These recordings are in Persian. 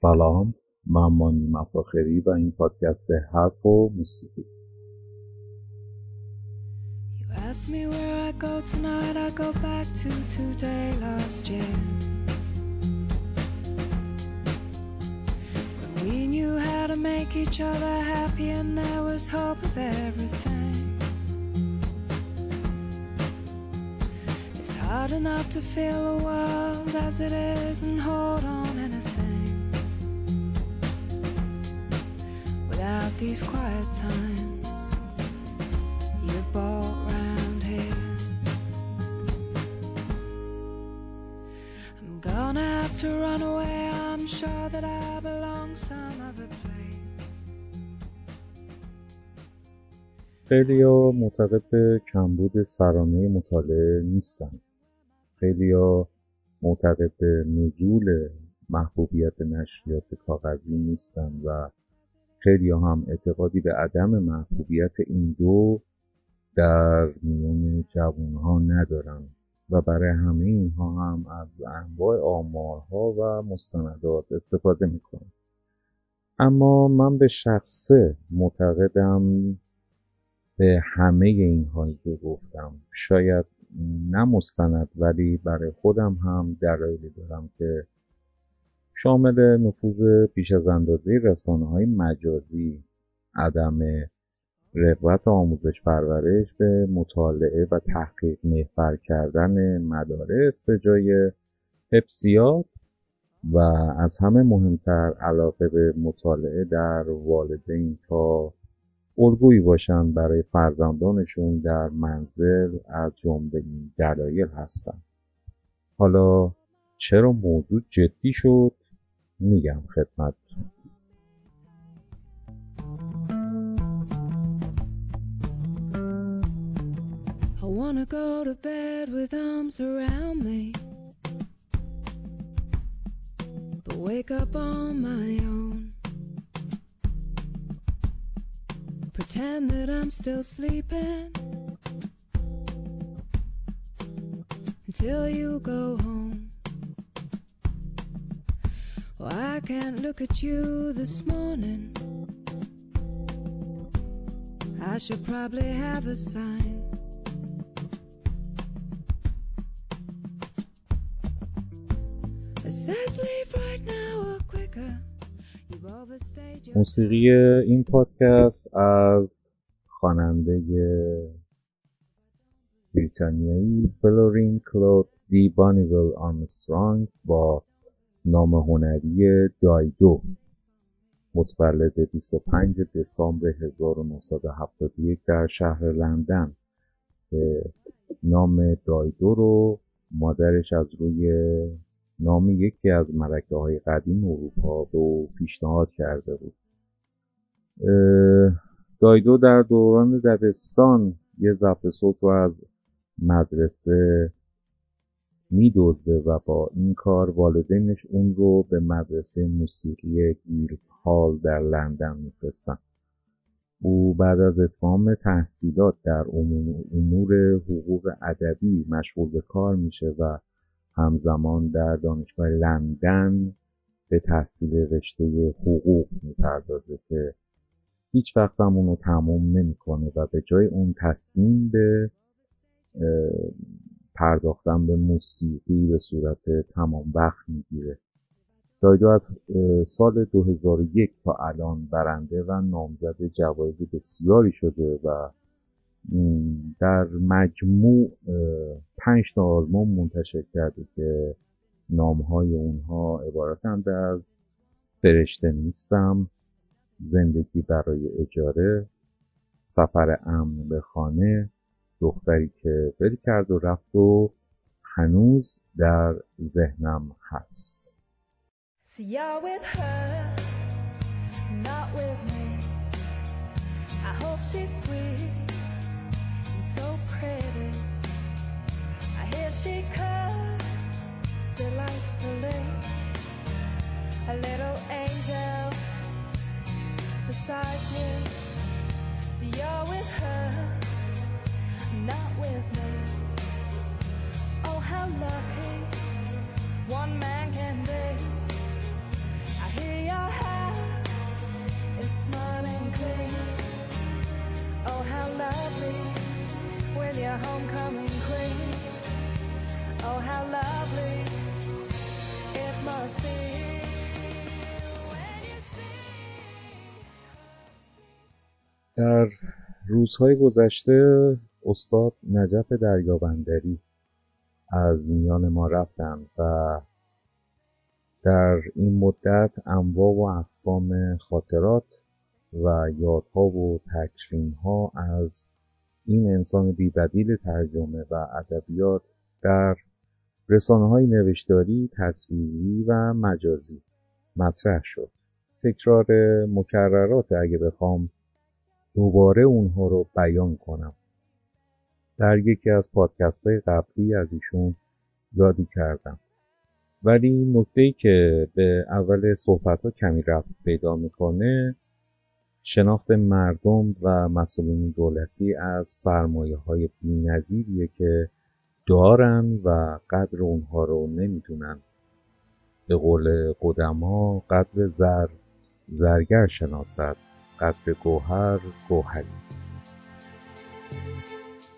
سلام من مانی مفاخری و این پادکست حرف و موسیقی You ask me where I go tonight, I go back to today last year. When we knew how to make each other happy and there was hope of everything. It's hard enough to feel the world as it is and hold on Without these quiet times you've brought round here. I'm gonna have to run away. I'm sure that I belong some other place. خیلی ها معتقد به کمبود سرانه مطالعه نیستن خیلی ها معتقد به نزول محبوبیت نشریات کاغذی نیستن و خیلی هم اعتقادی به عدم محبوبیت این دو در میان جوان ها ندارن و برای همه اینها هم از انواع آمارها و مستندات استفاده می‌کنن. اما من به شخصه معتقدم به همه اینهایی که گفتم. شاید نه مستند ولی برای خودم هم دلایلی دارم که شامل نفوذ بیش از اندازه رسانه های مجازی عدم رغبت آموزش پرورش به مطالعه و تحقیق محور کردن مدارس به جای حفظیات و از همه مهمتر علاقه به مطالعه در والدین تا الگویی باشند برای فرزندانشون در منزل از جمله دلایل هستند حالا چرا موضوع جدی شد؟ I wanna go to bed with arms around me, but wake up on my own. Pretend that I'm still sleeping until you go home. Well, I can't look at you this morning. I should probably have a sign. It says leave right now or quicker. You've overstayed your موسیقی این پادکست از خواننده بریتانیایی فلورین کلود دی بانیول آرمسترانگ با نام هنری دایدو. متولد 25 دسامبر 1971 در شهر لندن. که نام دایدو رو مادرش از روی نام یکی از ملکه های قدیم اروپا به پیشنهاد کرده بود. دایدو در دوران دبستان یه ضبط صوت رو از مدرسه میدزده و با این کار والدینش اون رو به مدرسه موسیقی گیلدهال در لندن میفرستن. او بعد از اتمام تحصیلات در امور حقوق ادبی مشغول به کار میشه و همزمان در دانشگاه لندن به تحصیل رشته حقوق می‌پردازه که هیچ وقت هم اونو تمام نمی‌کنه و به جای اون تصمیم به پرداختن به موسیقی به صورت تمام وقت می‌گیره. دایدو از سال 2001 تا الان برنده و نامزد جوایز بسیاری شده و در مجموع پنج تا آلبوم منتشر کرده که نامهای اونها عبارتند از فرشته نیستم زندگی برای اجاره سفر امن به خانه دختری که ول کرد و رفت و هنوز در ذهنم هست. See, you're with her, not with me. Oh, how lucky one man can be. I hear your house is smart and clean. Oh, how lovely with your homecoming queen. Oh, how lovely it must be. در روزهای گذشته استاد نجف دریابندری از میان ما رفتند و در این مدت انواع و اقسام خاطرات و یادها و تکریمها از این انسان بیبدیل ترجمه و ادبیات در رسانه های نوشتاری، تصویری و مجازی مطرح شد. تکرار مکررات اگه بخوام دوباره اونها رو بیان کنم. در یکی از پادکست های قبلی از ایشون یادی کردم. ولی نکته که به اول صحبت ها کمی رفت پیدا می‌کنه شناخت مردم و مسئولین دولتی از سرمایه های بی که دارن و قدر اونها رو نمی‌دونن به قول قدما قدر زر زرگر شناسد قدر گوهر گوهری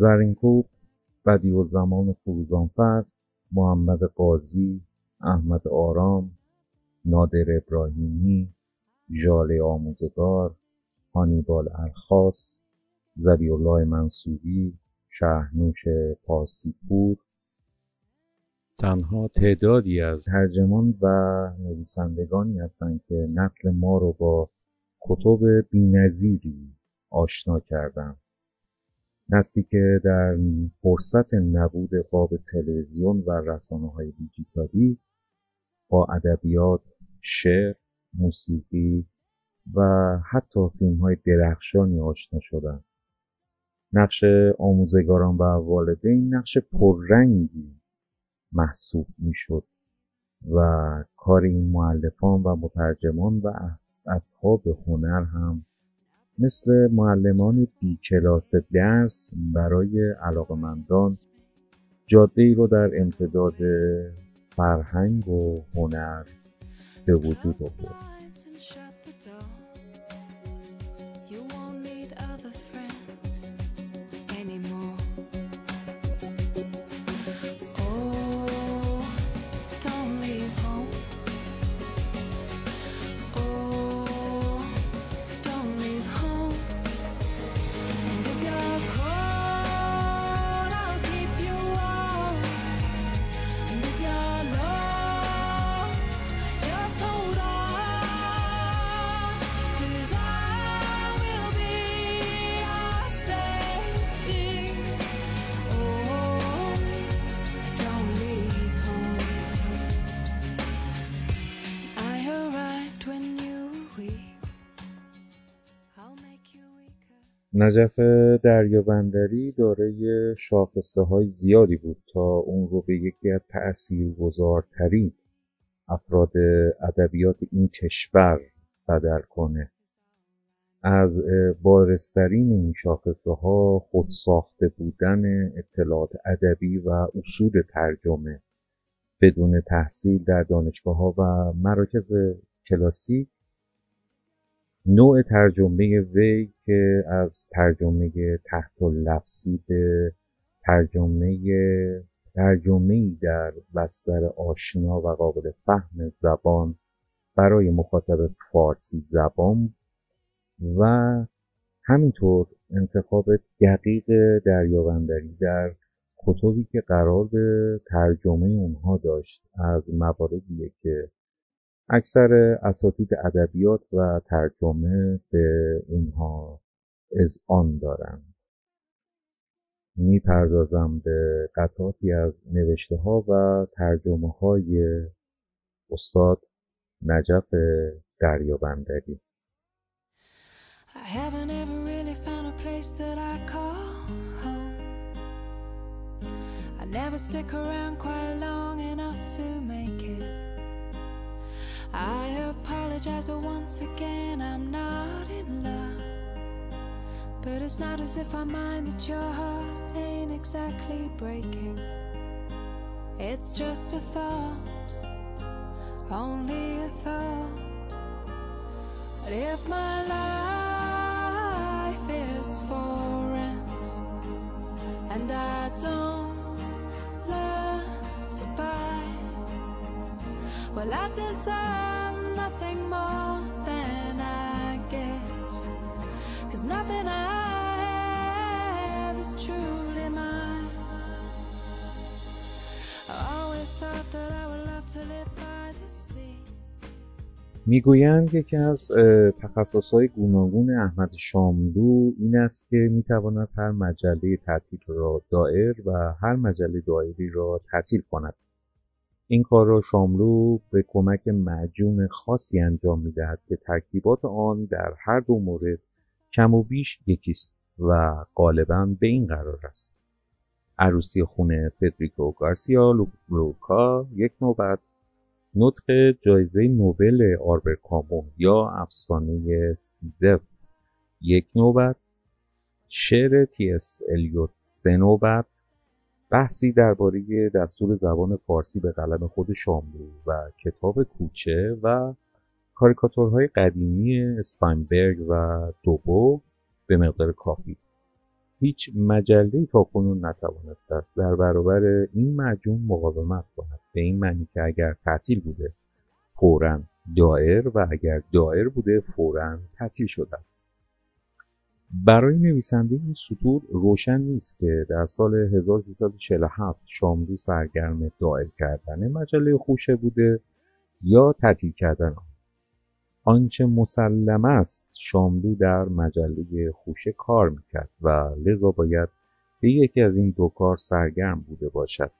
زرینکوب بدی و زمان فروزانفر محمد قاضی احمد آرام نادر ابراهیمی ژاله آموزگار هانیبال الخاص زبی الله منصوری شهنوش پارسیپور. تنها تعدادی از ترجمان و نویسندگانی هستند که نسل ما رو با کتب بینظیری آشنا کردند. نسلی که در فرصت نبود قاب تلویزیون و رسانه های دیجیتالی با ادبیات، شعر، موسیقی و حتی فیلم های درخشانی آشنا شدند. نقش آموزگاران و والدین نقش پررنگی محسوب می‌شد و کار این معلفان و مترجمان و اص- اصحاب هنر هم مثل معلمان بی کلاس درس برای علاقمندان جاده ای رو در امتداد فرهنگ و هنر به وجود آورد. نجف دریابندری دارای شاخصه های زیادی بود تا اون رو به یکی از تأثیرگذارترین افراد ادبیات این کشور بدل کنه. از اه، بارزترین این شاخصه ها خودساخته بودن اطلاعات ادبی و اصول ترجمه بدون تحصیل در دانشگاه ها و مراکز کلاسیک. نوع ترجمه وی که از ترجمه تحت لفظی به ترجمه ترجمه در بستر آشنا و قابل فهم زبان برای مخاطب فارسی زبان و همینطور انتخاب دقیق دریابندری در کتبی که قرار به ترجمه اونها داشت از مواردیه که اکثر اساتید ادبیات و ترجمه به اونها آن دارند. می‌پردازم به قطعاتی از نوشته ها و ترجمه های استاد نجف دریابندری. Haven't ever really found a place that I call home. I never stick around quite long enough to make it. I apologize once again, I'm not in love. But it's not as if I mind that your heart ain't exactly breaking. It's just a thought, only a thought. But if my life is for rent and I don't learn to buy, well, I deserve nothing more than I get. Cause nothing I have is truly mine. I always thought that I would love to live. می‌گویند یکی از تخصصهای گوناگون احمد شاملو این است که می‌تواند هر مجله تعطیل را دائر و هر مجله دائری را تعطیل کند. این کار را شاملو به کمک معجون خاصی انجام می‌دهد که ترکیبات آن در هر دو مورد کم و بیش یکیست و غالبا به این قرار است. عروسی خون فدریکو گارسیا لورکا یک نوبت. نطق جایزه نوبل آلبر کامو یا افسانه سیزف یک نوبت. شعر تی اس الیوت. سه نوبت. بحثی درباره دستور زبان فارسی به قلم خود شاملو و کتاب کوچه و کاریکاتورهای قدیمی استاینبرگ و دوبو به مقدار کافی. هیچ مجله تاکنون نتوانسته است در برابر این مجموع مقاومت کند. به این معنی که اگر تعطیل بوده فورا دائر و اگر دائر بوده فورا تعطیل شده است. برای نویسنده این سطور روشن نیست که در سال 1347 شاملو سرگرم دائر کردن مجله خوشه بوده یا تعطیل کردن آن. آنچه مسلم است شاملو در مجله خوشه کار می‌کرد و لذا باید به یکی از این دو کار سرگرم بوده باشد.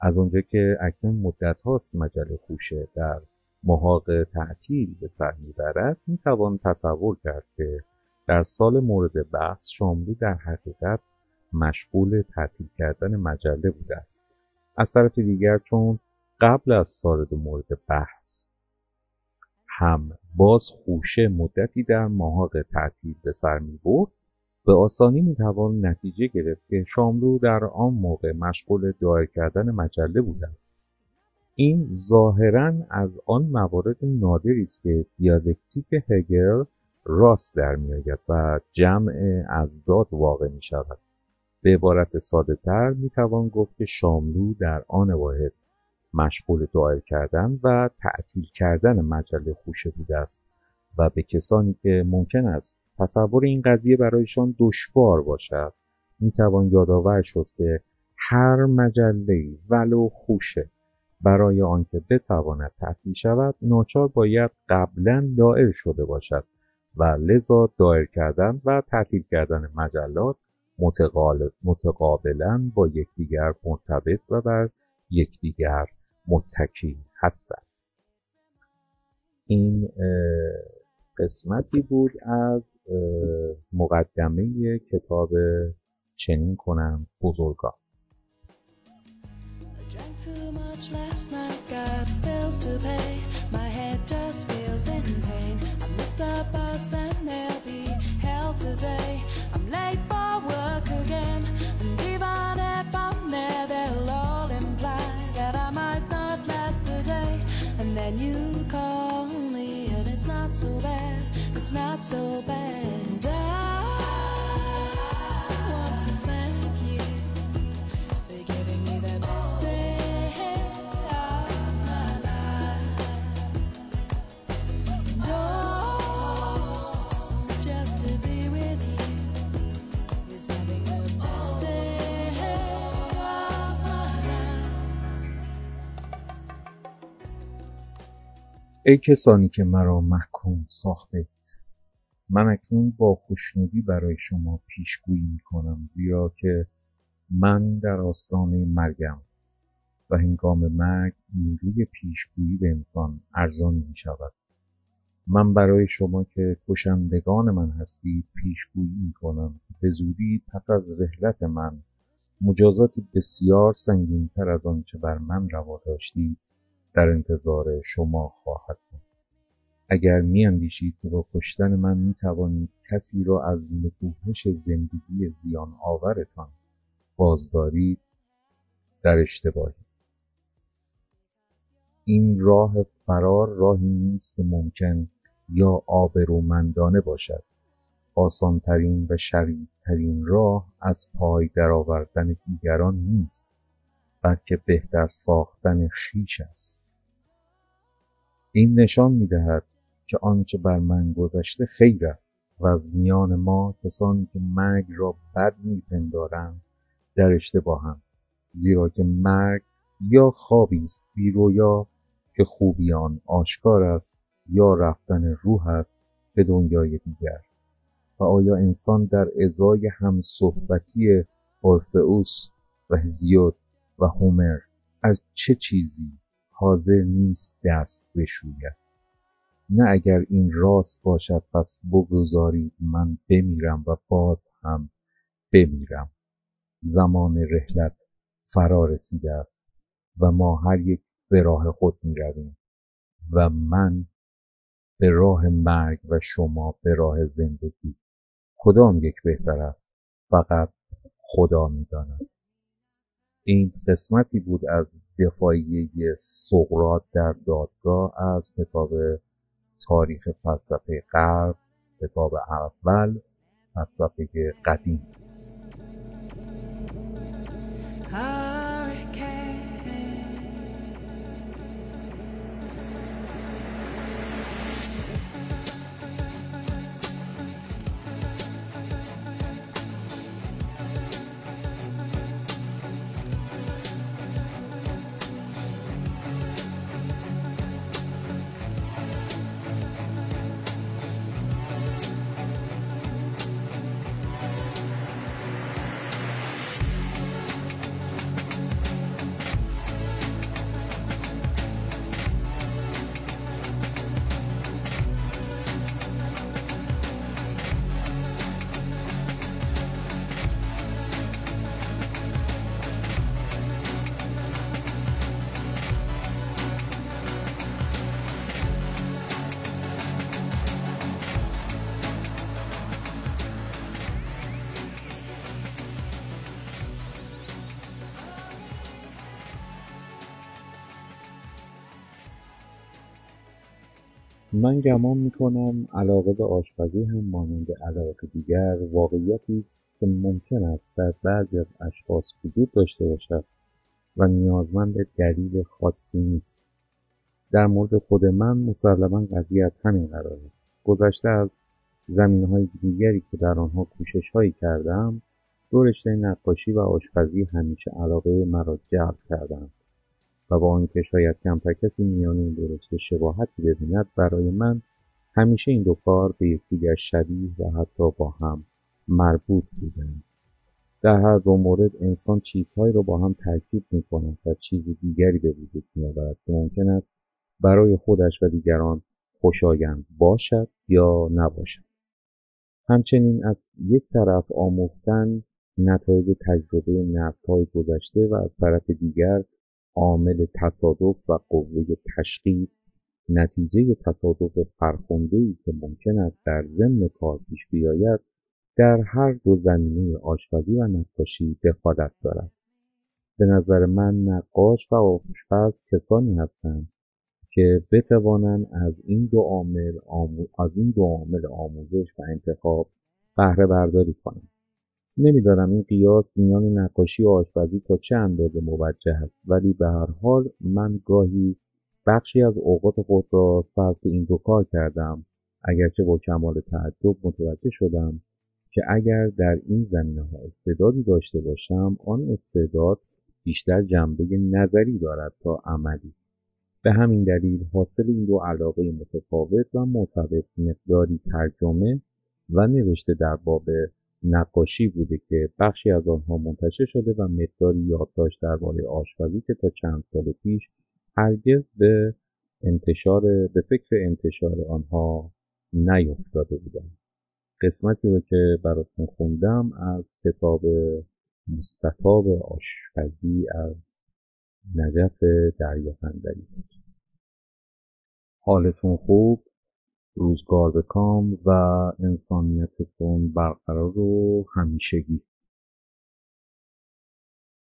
از آنجا که اکنون مدت هاست مجله خوشه در محاق تعطیل به سر می‌برد می‌توان تصور کرد که در سال مورد بحث شاملو در حقیقت مشغول تعطیل کردن مجله بوده است. از طرف دیگر چون قبل از سارد مورد بحث هم باز خوشه مدتی در محاق تعطیل به سر می‌برد به آسانی می‌توان نتیجه گرفت که شاملو در آن موقع مشغول دایر کردن مجله بوده است این ظاهرا از آن موارد نادری است که دیالکتیک هگل راست در میآید و جمع ازداد واقع می شود. به عبارت ساده تر می توان گفت که شاملو در آن واحد مشغول دایر کردن و تعطیل کردن مجله خوشه بوده است و به کسانی که ممکن است تصور این قضیه برایشان دشوار باشد می توان یادآور شد که هر مجله ولو خوشه برای آنکه بتواند تعطیل شود ناچار باید قبلا دائر شده باشد و لذا دایر کردن و تعطیل کردن مجلات متقابلا با یکدیگر مرتبط و بر یکدیگر متکی هستند. این قسمتی بود از مقدمه کتاب چنین کنم بزرگان. I drank too much last so bad, it's not so bad. I want to thank you for giving me the best day of my life. Oh, just to be with you is having the best day of my life. ای کسانی که ساختید من اکنون با خوشنودی برای شما پیشگویی می‌کنم زیرا که من در آستانه مرگم و هنگام مرگ نیروی پیشگویی به انسان ارزان می شود من برای شما که کشندگان من هستید پیشگویی می کنم به زودی پس از رحلت من مجازاتی بسیار سنگینتر از آنچه بر من روا داشتید در انتظار شما خواهد بود. اگر میاندیشید که با کشتن من می‌توانید کسی را از نکوهش زندگی زیان آورتان بازدارید در اشتباهی. این راه فرار راهی نیست که ممکن یا آبرومندانه باشد. آسانترین و شریفترین راه از پای درآوردن دیگران نیست بلکه بهتر ساختن خیش است. این نشان می‌دهد که آنچه بر من گذشته خیر است و از میان ما کسانی که مرگ را بد میپندارند در اشتباهند زیرا که مرگ یا خوابی است بیرویا که خوبی آن آشکار است یا رفتن روح است به دنیای دیگر. و آیا انسان در ازای هم صحبتی اورفئوس و هزیود و هومر از چه چیزی حاضر نیست دست بشوید؟ نه اگر این راست باشد پس بگذارید من بمیرم و باز هم بمیرم. زمان رحلت فرا رسیده است و ما هر یک به راه خود می رویم و من به راه مرگ و شما به راه زندگی. کدام یک بهتر است؟ فقط خدا می‌داند. این قسمتی بود از دفاعیه سقرات در دادگاه از کتاب تاریخ فلسفه غرب کتاب اول فلسفه قدیم. من گمان می‌کنم علاقه به آشپزی هم مانند علاقه دیگر واقعیتی است که ممکن است در بعضی از اشخاص وجود داشته باشد و نیازمند دلیل خاصی نیست. در مورد خود من مسلما قضیه از همین قرار است. گذشته از زمین های دیگری که در آنها کوشش هایی کردم دو رشته نقاشی و آشپزی همیشه علاقه مرا جلب کردند. با آنکه شاید کمتر کسی میان این دو رشته شباهتی ببیند برای من همیشه این دو کار به یکدیگر شبیه و حتی با هم مربوط بودند. در هر دو مورد انسان چیزهایی را با هم ترکیب می کند و چیز دیگری به وجود می که ممکن است برای خودش و دیگران خوشایند باشد یا نباشد. همچنین از یک طرف آموختن نتایج تجربه های گذشته و از طرف دیگر عامل تصادف و قوه تشخیص نتیجه تصادف فرخندهای که ممکن است در ضمن کار پیش بیاید در هر دو زمینه آشپزی و نقاشی دخالت دارد. به نظر من نقاش و آشپز کسانی هستند که بتوانند از این دو عامل از این دو عامل آموزش و انتخاب بهره برداری کنند. نمی‌دانم این قیاس میان نقاشی و آشپزی تا چه اندازه موجه است ولی به هر حال من گاهی بخشی از اوقات خود را صرف این دو کار کردم. اگرچه با کمال تعجب متوجه شدم که اگر در این زمینه ها استعدادی داشته باشم آن استعداد بیشتر جنبه نظری دارد تا عملی. به همین دلیل حاصل این دو علاقه متفاوت و مرتبط مقداری ترجمه و نوشته در باب نقاشی بوده که بخشی از آنها منتشر شده و مقداری یادداشت درباره آشپزی که تا چند سال پیش هرگز به انتشار به فکر انتشار آنها نیفتاده بودم قسمتی رو که براتون خوندم از کتاب مستطاب آشپزی از نجف دریافندری بود حالتون خوب؟ روزگار به کام و انسانیتتون برقرار و همیشگی.